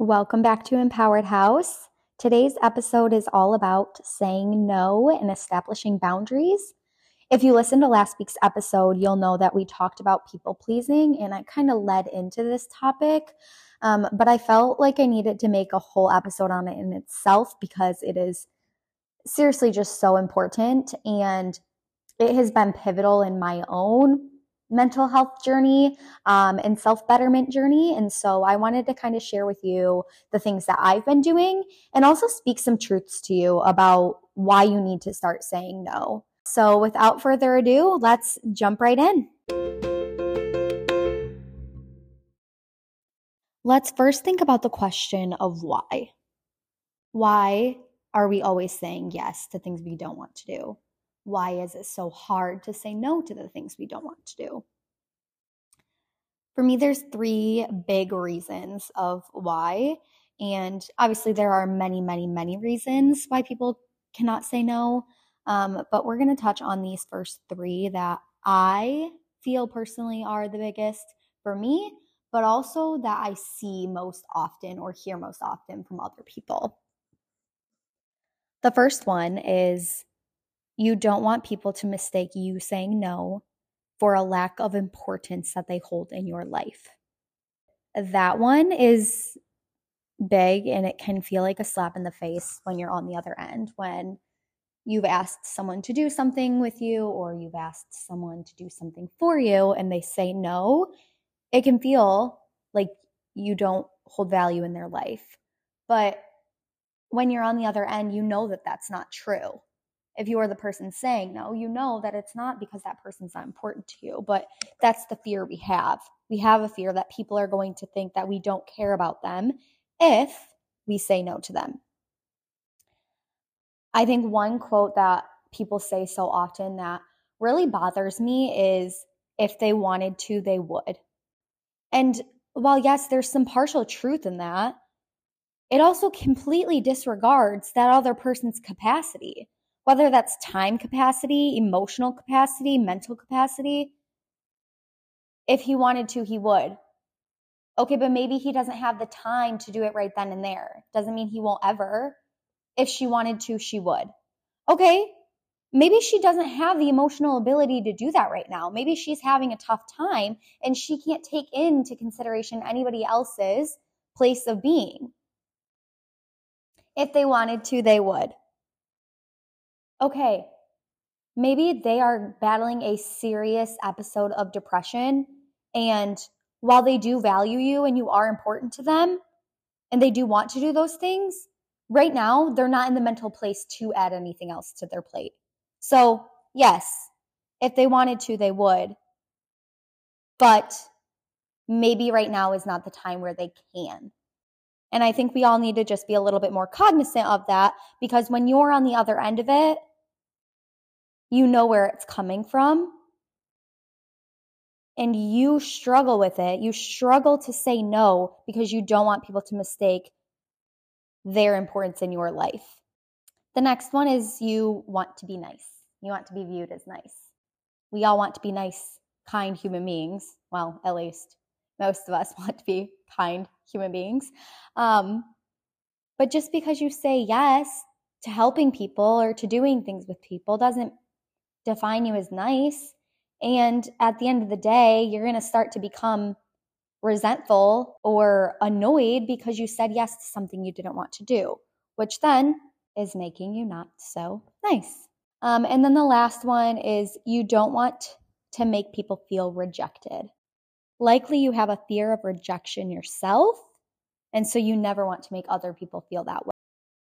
Welcome back to Empowered House. Today's episode is all about saying no and establishing boundaries. If you listened to last week's episode, you'll know that we talked about people pleasing, and I kind of led into this topic. Um, but I felt like I needed to make a whole episode on it in itself because it is seriously just so important. And it has been pivotal in my own mental health journey um, and self betterment journey. And so I wanted to kind of share with you the things that I've been doing and also speak some truths to you about why you need to start saying no. So without further ado, let's jump right in. Let's first think about the question of why. Why are we always saying yes to things we don't want to do? Why is it so hard to say no to the things we don't want to do? For me, there's three big reasons of why. And obviously, there are many, many, many reasons why people cannot say no. Um, but we're going to touch on these first three that I feel personally are the biggest for me, but also that I see most often or hear most often from other people. The first one is you don't want people to mistake you saying no for a lack of importance that they hold in your life. That one is big and it can feel like a slap in the face when you're on the other end, when you've asked someone to do something with you or you've asked someone to do something for you and they say no. It can feel like you don't hold value in their life. But when you're on the other end, you know that that's not true if you are the person saying no, you know that it's not because that person's not important to you, but that's the fear we have. We have a fear that people are going to think that we don't care about them if we say no to them. I think one quote that people say so often that really bothers me is if they wanted to, they would. And while, yes, there's some partial truth in that, it also completely disregards that other person's capacity whether that's time capacity, emotional capacity, mental capacity. If he wanted to, he would. Okay, but maybe he doesn't have the time to do it right then and there. Doesn't mean he won't ever. If she wanted to, she would. Okay, maybe she doesn't have the emotional ability to do that right now. Maybe she's having a tough time and she can't take into consideration anybody else's place of being. If they wanted to, they would okay, maybe they are battling a serious episode of depression. And while they do value you and you are important to them, and they do want to do those things, right now they're not in the mental place to add anything else to their plate. So, yes, if they wanted to, they would. But maybe right now is not the time where they can. And I think we all need to just be a little bit more cognizant of that because when you're on the other end of it, you know where it's coming from and you struggle with it. You struggle to say no because you don't want people to mistake their importance in your life. The next one is you want to be nice. You want to be viewed as nice. We all want to be nice, kind human beings. Well, at least most of us want to be kind human beings. Um, but just because you say yes to helping people or to doing things with people doesn't define you as nice. And at the end of the day, you're going to start to become resentful or annoyed because you said yes to something you didn't want to do, which then is making you not so nice. Um, and then the last one is you don't want to make people feel rejected. Likely you have a fear of rejection yourself. And so you never want to make other people feel that way.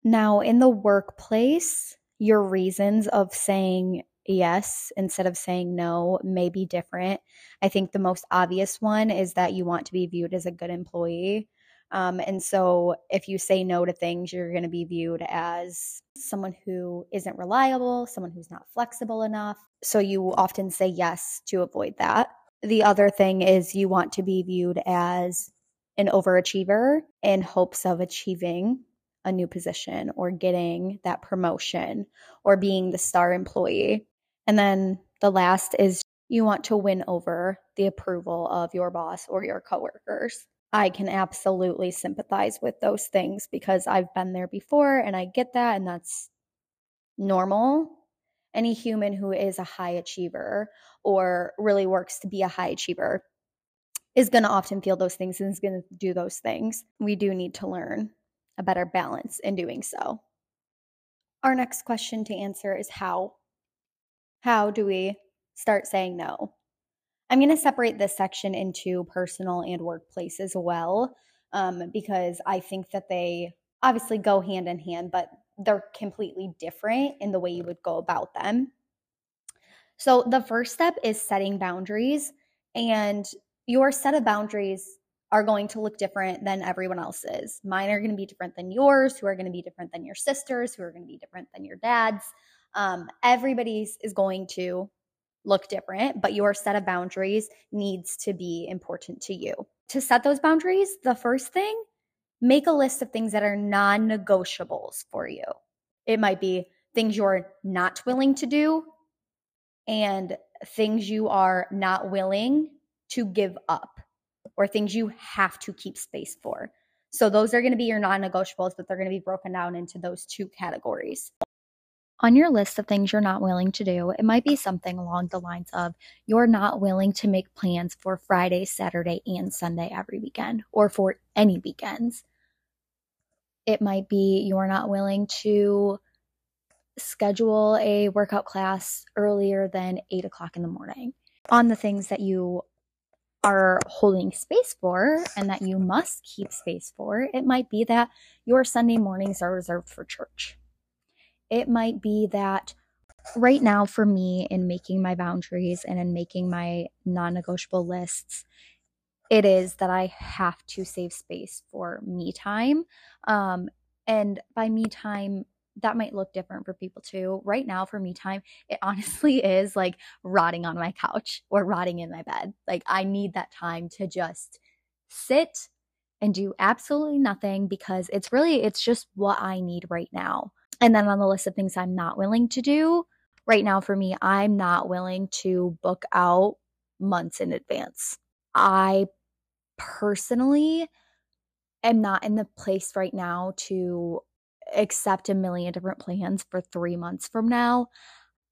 Now, in the workplace, your reasons of saying yes instead of saying no may be different. I think the most obvious one is that you want to be viewed as a good employee. Um, and so if you say no to things, you're going to be viewed as someone who isn't reliable, someone who's not flexible enough. So you often say yes to avoid that. The other thing is you want to be viewed as an overachiever in hopes of achieving a new position or getting that promotion or being the star employee. And then the last is you want to win over the approval of your boss or your coworkers. I can absolutely sympathize with those things because I've been there before and I get that, and that's normal. Any human who is a high achiever or really works to be a high achiever is going to often feel those things and is going to do those things. We do need to learn a better balance in doing so. Our next question to answer is how? How do we start saying no? I'm going to separate this section into personal and workplace as well, um, because I think that they obviously go hand in hand, but they're completely different in the way you would go about them. So, the first step is setting boundaries, and your set of boundaries are going to look different than everyone else's. Mine are going to be different than yours, who are going to be different than your sisters, who are going to be different than your dad's. Um, everybody's is going to look different, but your set of boundaries needs to be important to you. To set those boundaries, the first thing, make a list of things that are non negotiables for you. It might be things you're not willing to do and things you are not willing to give up or things you have to keep space for. So those are going to be your non negotiables, but they're going to be broken down into those two categories. On your list of things you're not willing to do, it might be something along the lines of you're not willing to make plans for Friday, Saturday, and Sunday every weekend or for any weekends. It might be you're not willing to schedule a workout class earlier than eight o'clock in the morning. On the things that you are holding space for and that you must keep space for, it might be that your Sunday mornings are reserved for church. It might be that right now, for me, in making my boundaries and in making my non negotiable lists, it is that I have to save space for me time. Um, and by me time, that might look different for people too. Right now, for me time, it honestly is like rotting on my couch or rotting in my bed. Like, I need that time to just sit and do absolutely nothing because it's really, it's just what I need right now. And then on the list of things I'm not willing to do, right now for me, I'm not willing to book out months in advance. I personally am not in the place right now to accept a million different plans for three months from now.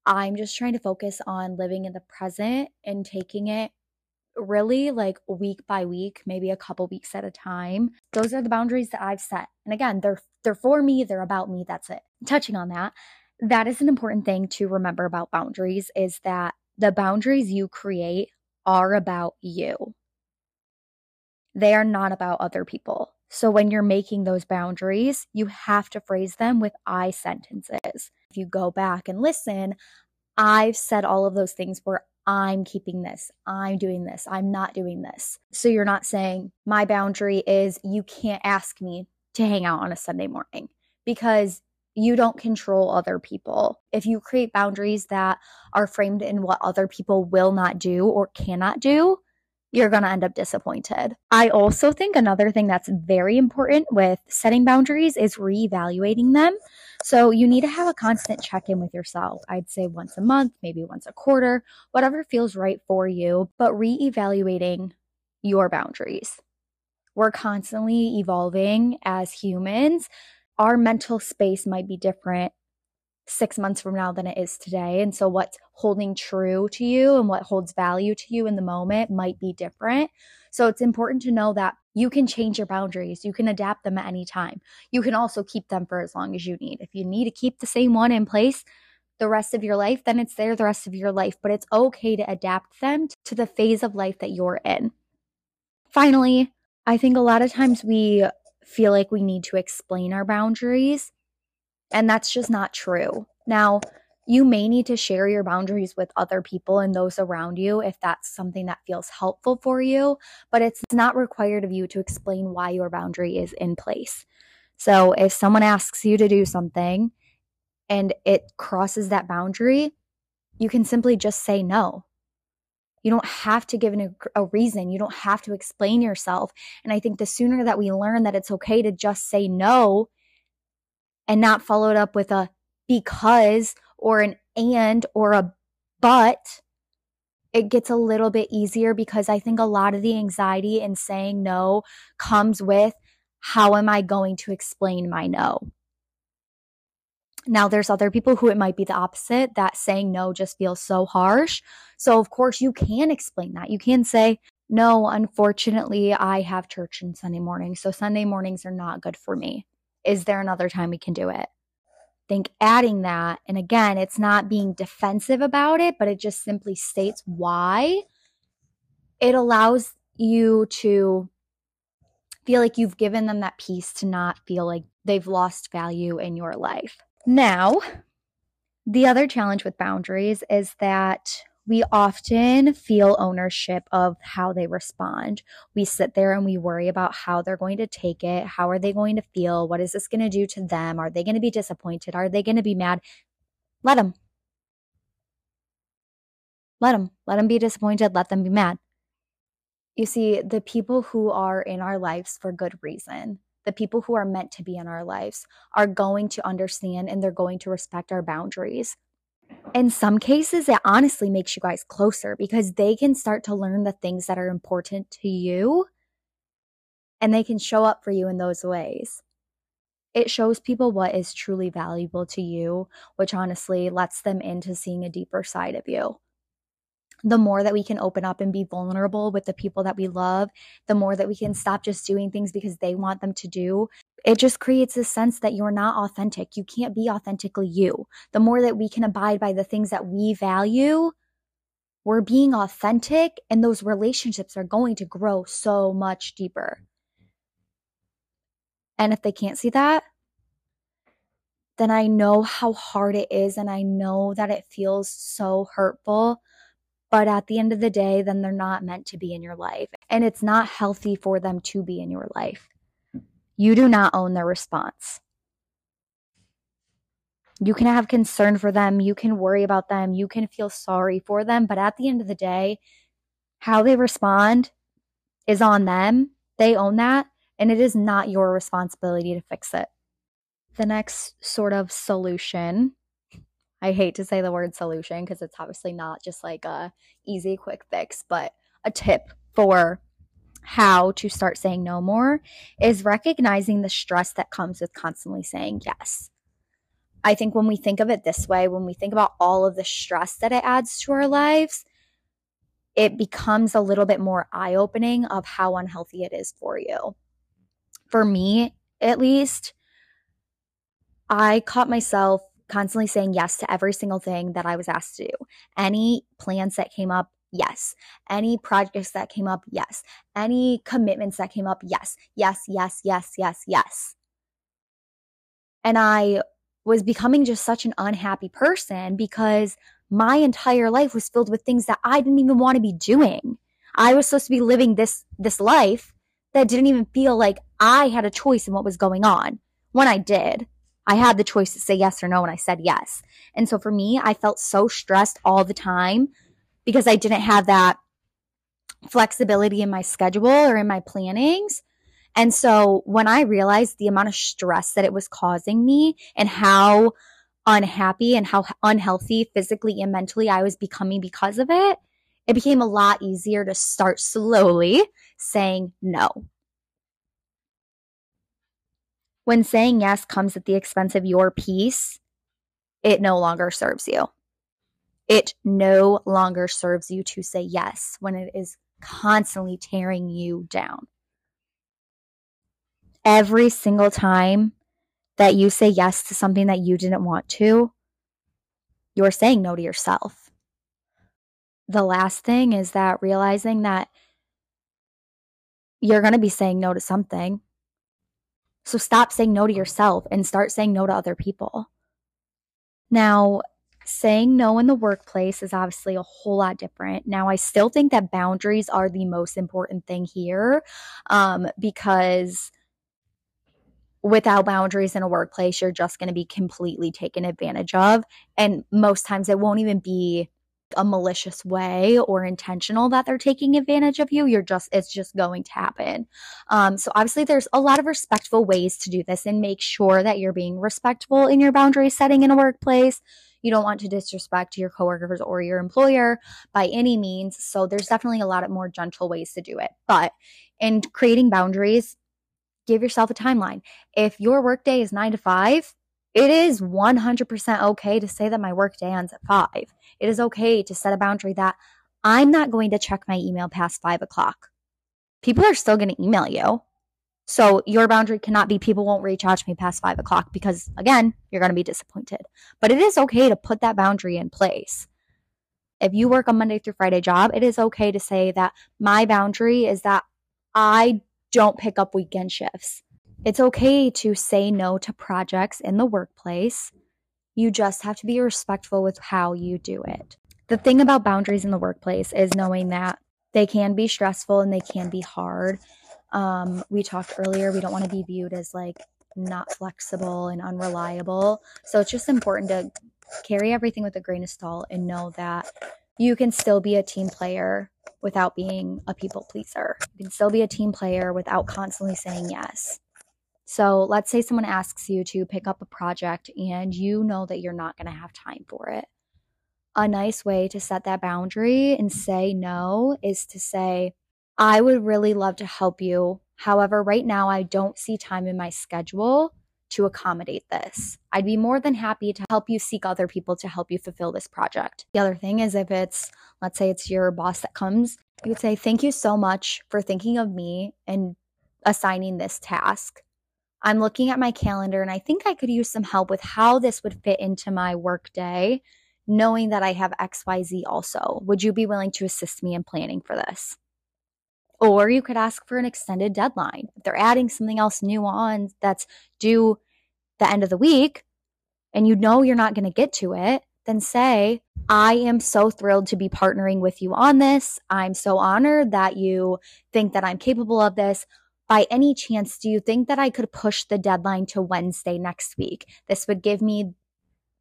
I'm just trying to focus on living in the present and taking it really like week by week, maybe a couple weeks at a time. Those are the boundaries that I've set. And again, they're they're for me, they're about me, that's it. Touching on that, that is an important thing to remember about boundaries is that the boundaries you create are about you. They are not about other people. So when you're making those boundaries, you have to phrase them with I sentences. If you go back and listen, I've said all of those things where I'm keeping this, I'm doing this, I'm not doing this. So you're not saying, my boundary is you can't ask me to hang out on a Sunday morning because you don't control other people. If you create boundaries that are framed in what other people will not do or cannot do, you're going to end up disappointed. I also think another thing that's very important with setting boundaries is reevaluating them. So you need to have a constant check in with yourself. I'd say once a month, maybe once a quarter, whatever feels right for you, but reevaluating your boundaries. We're constantly evolving as humans. Our mental space might be different six months from now than it is today. And so, what's holding true to you and what holds value to you in the moment might be different. So, it's important to know that you can change your boundaries, you can adapt them at any time. You can also keep them for as long as you need. If you need to keep the same one in place, the rest of your life, then it's there the rest of your life. But it's okay to adapt them to the phase of life that you're in. Finally, I think a lot of times we feel like we need to explain our boundaries and that's just not true. Now, you may need to share your boundaries with other people and those around you if that's something that feels helpful for you, but it's not required of you to explain why your boundary is in place. So, if someone asks you to do something and it crosses that boundary, you can simply just say no. You don't have to give an, a reason. You don't have to explain yourself. And I think the sooner that we learn that it's okay to just say no and not followed up with a because or an and or a but, it gets a little bit easier because I think a lot of the anxiety in saying no comes with how am I going to explain my no? Now, there's other people who it might be the opposite, that saying no just feels so harsh. So, of course, you can explain that. You can say, no, unfortunately, I have church on Sunday morning. So, Sunday mornings are not good for me. Is there another time we can do it? think adding that, and again, it's not being defensive about it, but it just simply states why, it allows you to feel like you've given them that peace to not feel like they've lost value in your life. Now, the other challenge with boundaries is that we often feel ownership of how they respond. We sit there and we worry about how they're going to take it. How are they going to feel? What is this going to do to them? Are they going to be disappointed? Are they going to be mad? Let them. Let them. Let them be disappointed. Let them be mad. You see, the people who are in our lives for good reason, the people who are meant to be in our lives, are going to understand and they're going to respect our boundaries in some cases, it honestly makes you guys closer because they can start to learn the things that are important to you and they can show up for you in those ways. It shows people what is truly valuable to you, which honestly lets them into seeing a deeper side of you. The more that we can open up and be vulnerable with the people that we love, the more that we can stop just doing things because they want them to do, it just creates a sense that you're not authentic. You can't be authentically you. The more that we can abide by the things that we value, we're being authentic, and those relationships are going to grow so much deeper. And if they can't see that, then I know how hard it is, and I know that it feels so hurtful. But at the end of the day, then they're not meant to be in your life. And it's not healthy for them to be in your life. You do not own their response. You can have concern for them, you can worry about them, you can feel sorry for them, but at the end of the day, how they respond is on them. They own that, and it is not your responsibility to fix it. The next sort of solution, I hate to say the word solution because it's obviously not just like a easy quick fix, but a tip for how to start saying no more is recognizing the stress that comes with constantly saying yes. I think when we think of it this way, when we think about all of the stress that it adds to our lives, it becomes a little bit more eye opening of how unhealthy it is for you. For me, at least, I caught myself constantly saying yes to every single thing that I was asked to do. Any plans that came up, Yes. Any projects that came up? Yes. Any commitments that came up? Yes. Yes, yes, yes, yes, yes. And I was becoming just such an unhappy person because my entire life was filled with things that I didn't even want to be doing. I was supposed to be living this this life that didn't even feel like I had a choice in what was going on. When I did, I had the choice to say yes or no and I said yes. And so for me, I felt so stressed all the time because I didn't have that flexibility in my schedule or in my plannings. And so when I realized the amount of stress that it was causing me and how unhappy and how unhealthy physically and mentally I was becoming because of it, it became a lot easier to start slowly saying no. When saying yes comes at the expense of your peace, it no longer serves you it no longer serves you to say yes when it is constantly tearing you down. Every single time that you say yes to something that you didn't want to, you're saying no to yourself. The last thing is that realizing that you're going to be saying no to something. So stop saying no to yourself and start saying no to other people. Now, saying no in the workplace is obviously a whole lot different. Now, I still think that boundaries are the most important thing here um, because without boundaries in a workplace, you're just going to be completely taken advantage of. And most times it won't even be a malicious way or intentional that they're taking advantage of you. You're just, it's just going to happen. Um, so obviously there's a lot of respectful ways to do this and make sure that you're being respectful in your boundary setting in a workplace. You don't want to disrespect your coworkers or your employer by any means. So there's definitely a lot of more gentle ways to do it. But in creating boundaries, give yourself a timeline. If your workday is nine to five, it is 100% okay to say that my workday ends at five. It is okay to set a boundary that I'm not going to check my email past five o'clock. People are still going to email you. So your boundary cannot be people won't reach out to me past five o'clock because, again, you're going to be disappointed. But it is okay to put that boundary in place. If you work a Monday through Friday job, it is okay to say that my boundary is that I don't pick up weekend shifts. It's okay to say no to projects in the workplace. You just have to be respectful with how you do it. The thing about boundaries in the workplace is knowing that they can be stressful and they can be hard. Um, we talked earlier, we don't want to be viewed as like not flexible and unreliable. So it's just important to carry everything with a grain of salt and know that you can still be a team player without being a people pleaser. You can still be a team player without constantly saying yes. So let's say someone asks you to pick up a project and you know that you're not going to have time for it. A nice way to set that boundary and say no is to say, I would really love to help you. However, right now I don't see time in my schedule to accommodate this. I'd be more than happy to help you seek other people to help you fulfill this project. The other thing is if it's, let's say it's your boss that comes, you would say, Thank you so much for thinking of me and assigning this task. I'm looking at my calendar and I think I could use some help with how this would fit into my workday, knowing that I have XYZ also. Would you be willing to assist me in planning for this? Or you could ask for an extended deadline. If they're adding something else new on that's due the end of the week and you know you're not going to get to it, then say, I am so thrilled to be partnering with you on this. I'm so honored that you think that I'm capable of this. By any chance, do you think that I could push the deadline to Wednesday next week? This would give me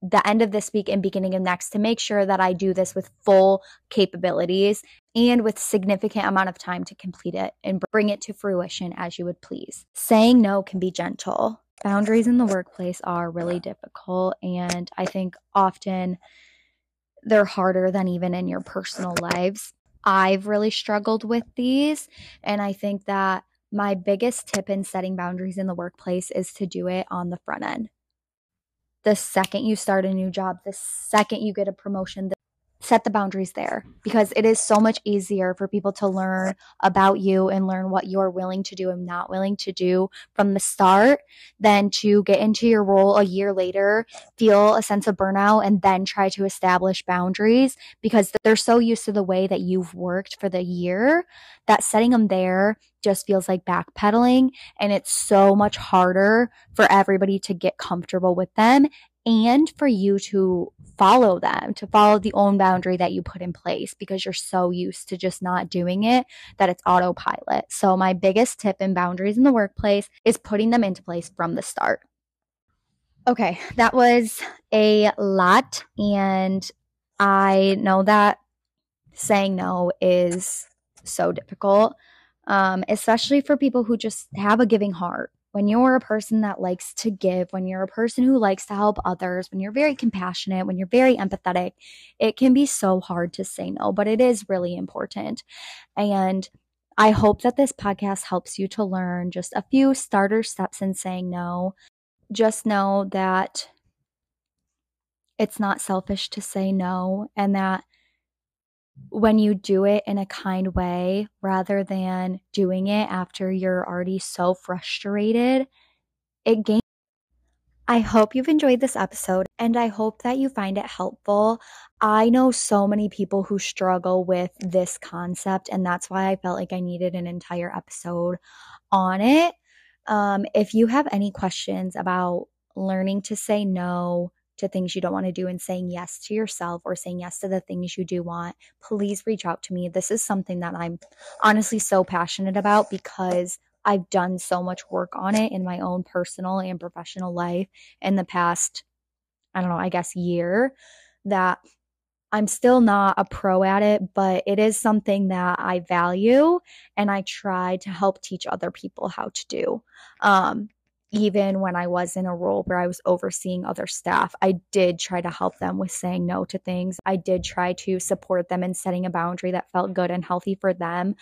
the end of this week and beginning of next to make sure that I do this with full capabilities and with significant amount of time to complete it and bring it to fruition as you would please. Saying no can be gentle. Boundaries in the workplace are really difficult and I think often they're harder than even in your personal lives. I've really struggled with these and I think that my biggest tip in setting boundaries in the workplace is to do it on the front end. The second you start a new job, the second you get a promotion, set the boundaries there because it is so much easier for people to learn about you and learn what you're willing to do and not willing to do from the start than to get into your role a year later, feel a sense of burnout, and then try to establish boundaries because they're so used to the way that you've worked for the year that setting them there just feels like backpedaling and it's so much harder for everybody to get comfortable with them and for you to follow them, to follow the own boundary that you put in place because you're so used to just not doing it that it's autopilot. So, my biggest tip in boundaries in the workplace is putting them into place from the start. Okay, that was a lot. And I know that saying no is so difficult, um, especially for people who just have a giving heart when you're a person that likes to give, when you're a person who likes to help others, when you're very compassionate, when you're very empathetic, it can be so hard to say no, but it is really important. And I hope that this podcast helps you to learn just a few starter steps in saying no. Just know that it's not selfish to say no and that when you do it in a kind way rather than doing it after you're already so frustrated, it gains. I hope you've enjoyed this episode and I hope that you find it helpful. I know so many people who struggle with this concept, and that's why I felt like I needed an entire episode on it. Um, if you have any questions about learning to say no, to things you don't want to do and saying yes to yourself or saying yes to the things you do want, please reach out to me. This is something that I'm honestly so passionate about because I've done so much work on it in my own personal and professional life in the past, I don't know, I guess year that I'm still not a pro at it, but it is something that I value and I try to help teach other people how to do. Um, even when I was in a role where I was overseeing other staff, I did try to help them with saying no to things. I did try to support them in setting a boundary that felt good and healthy for them.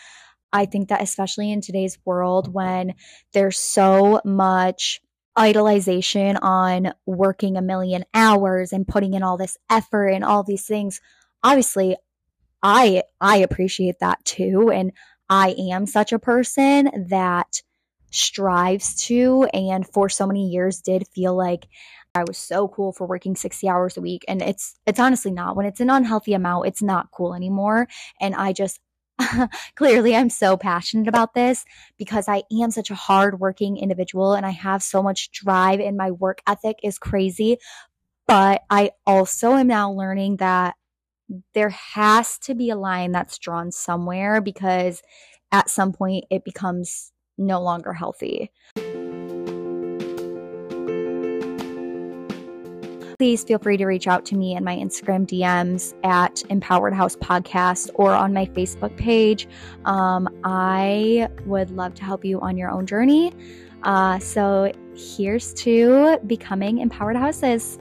I think that, especially in today's world, when there's so much idolization on working a million hours and putting in all this effort and all these things obviously i i appreciate that too and i am such a person that strives to and for so many years did feel like I was so cool for working 60 hours a week. And it's it's honestly not. When it's an unhealthy amount it's not cool anymore. And I just clearly I'm so passionate about this because I am such a hardworking individual and I have so much drive and my work ethic is crazy. But I also am now learning that there has to be a line that's drawn somewhere because at some point it becomes no longer healthy. please feel free to reach out to me in my Instagram DMs at Empowered House Podcast or on my Facebook page. Um, I would love to help you on your own journey. Uh, so here's to becoming empowered houses.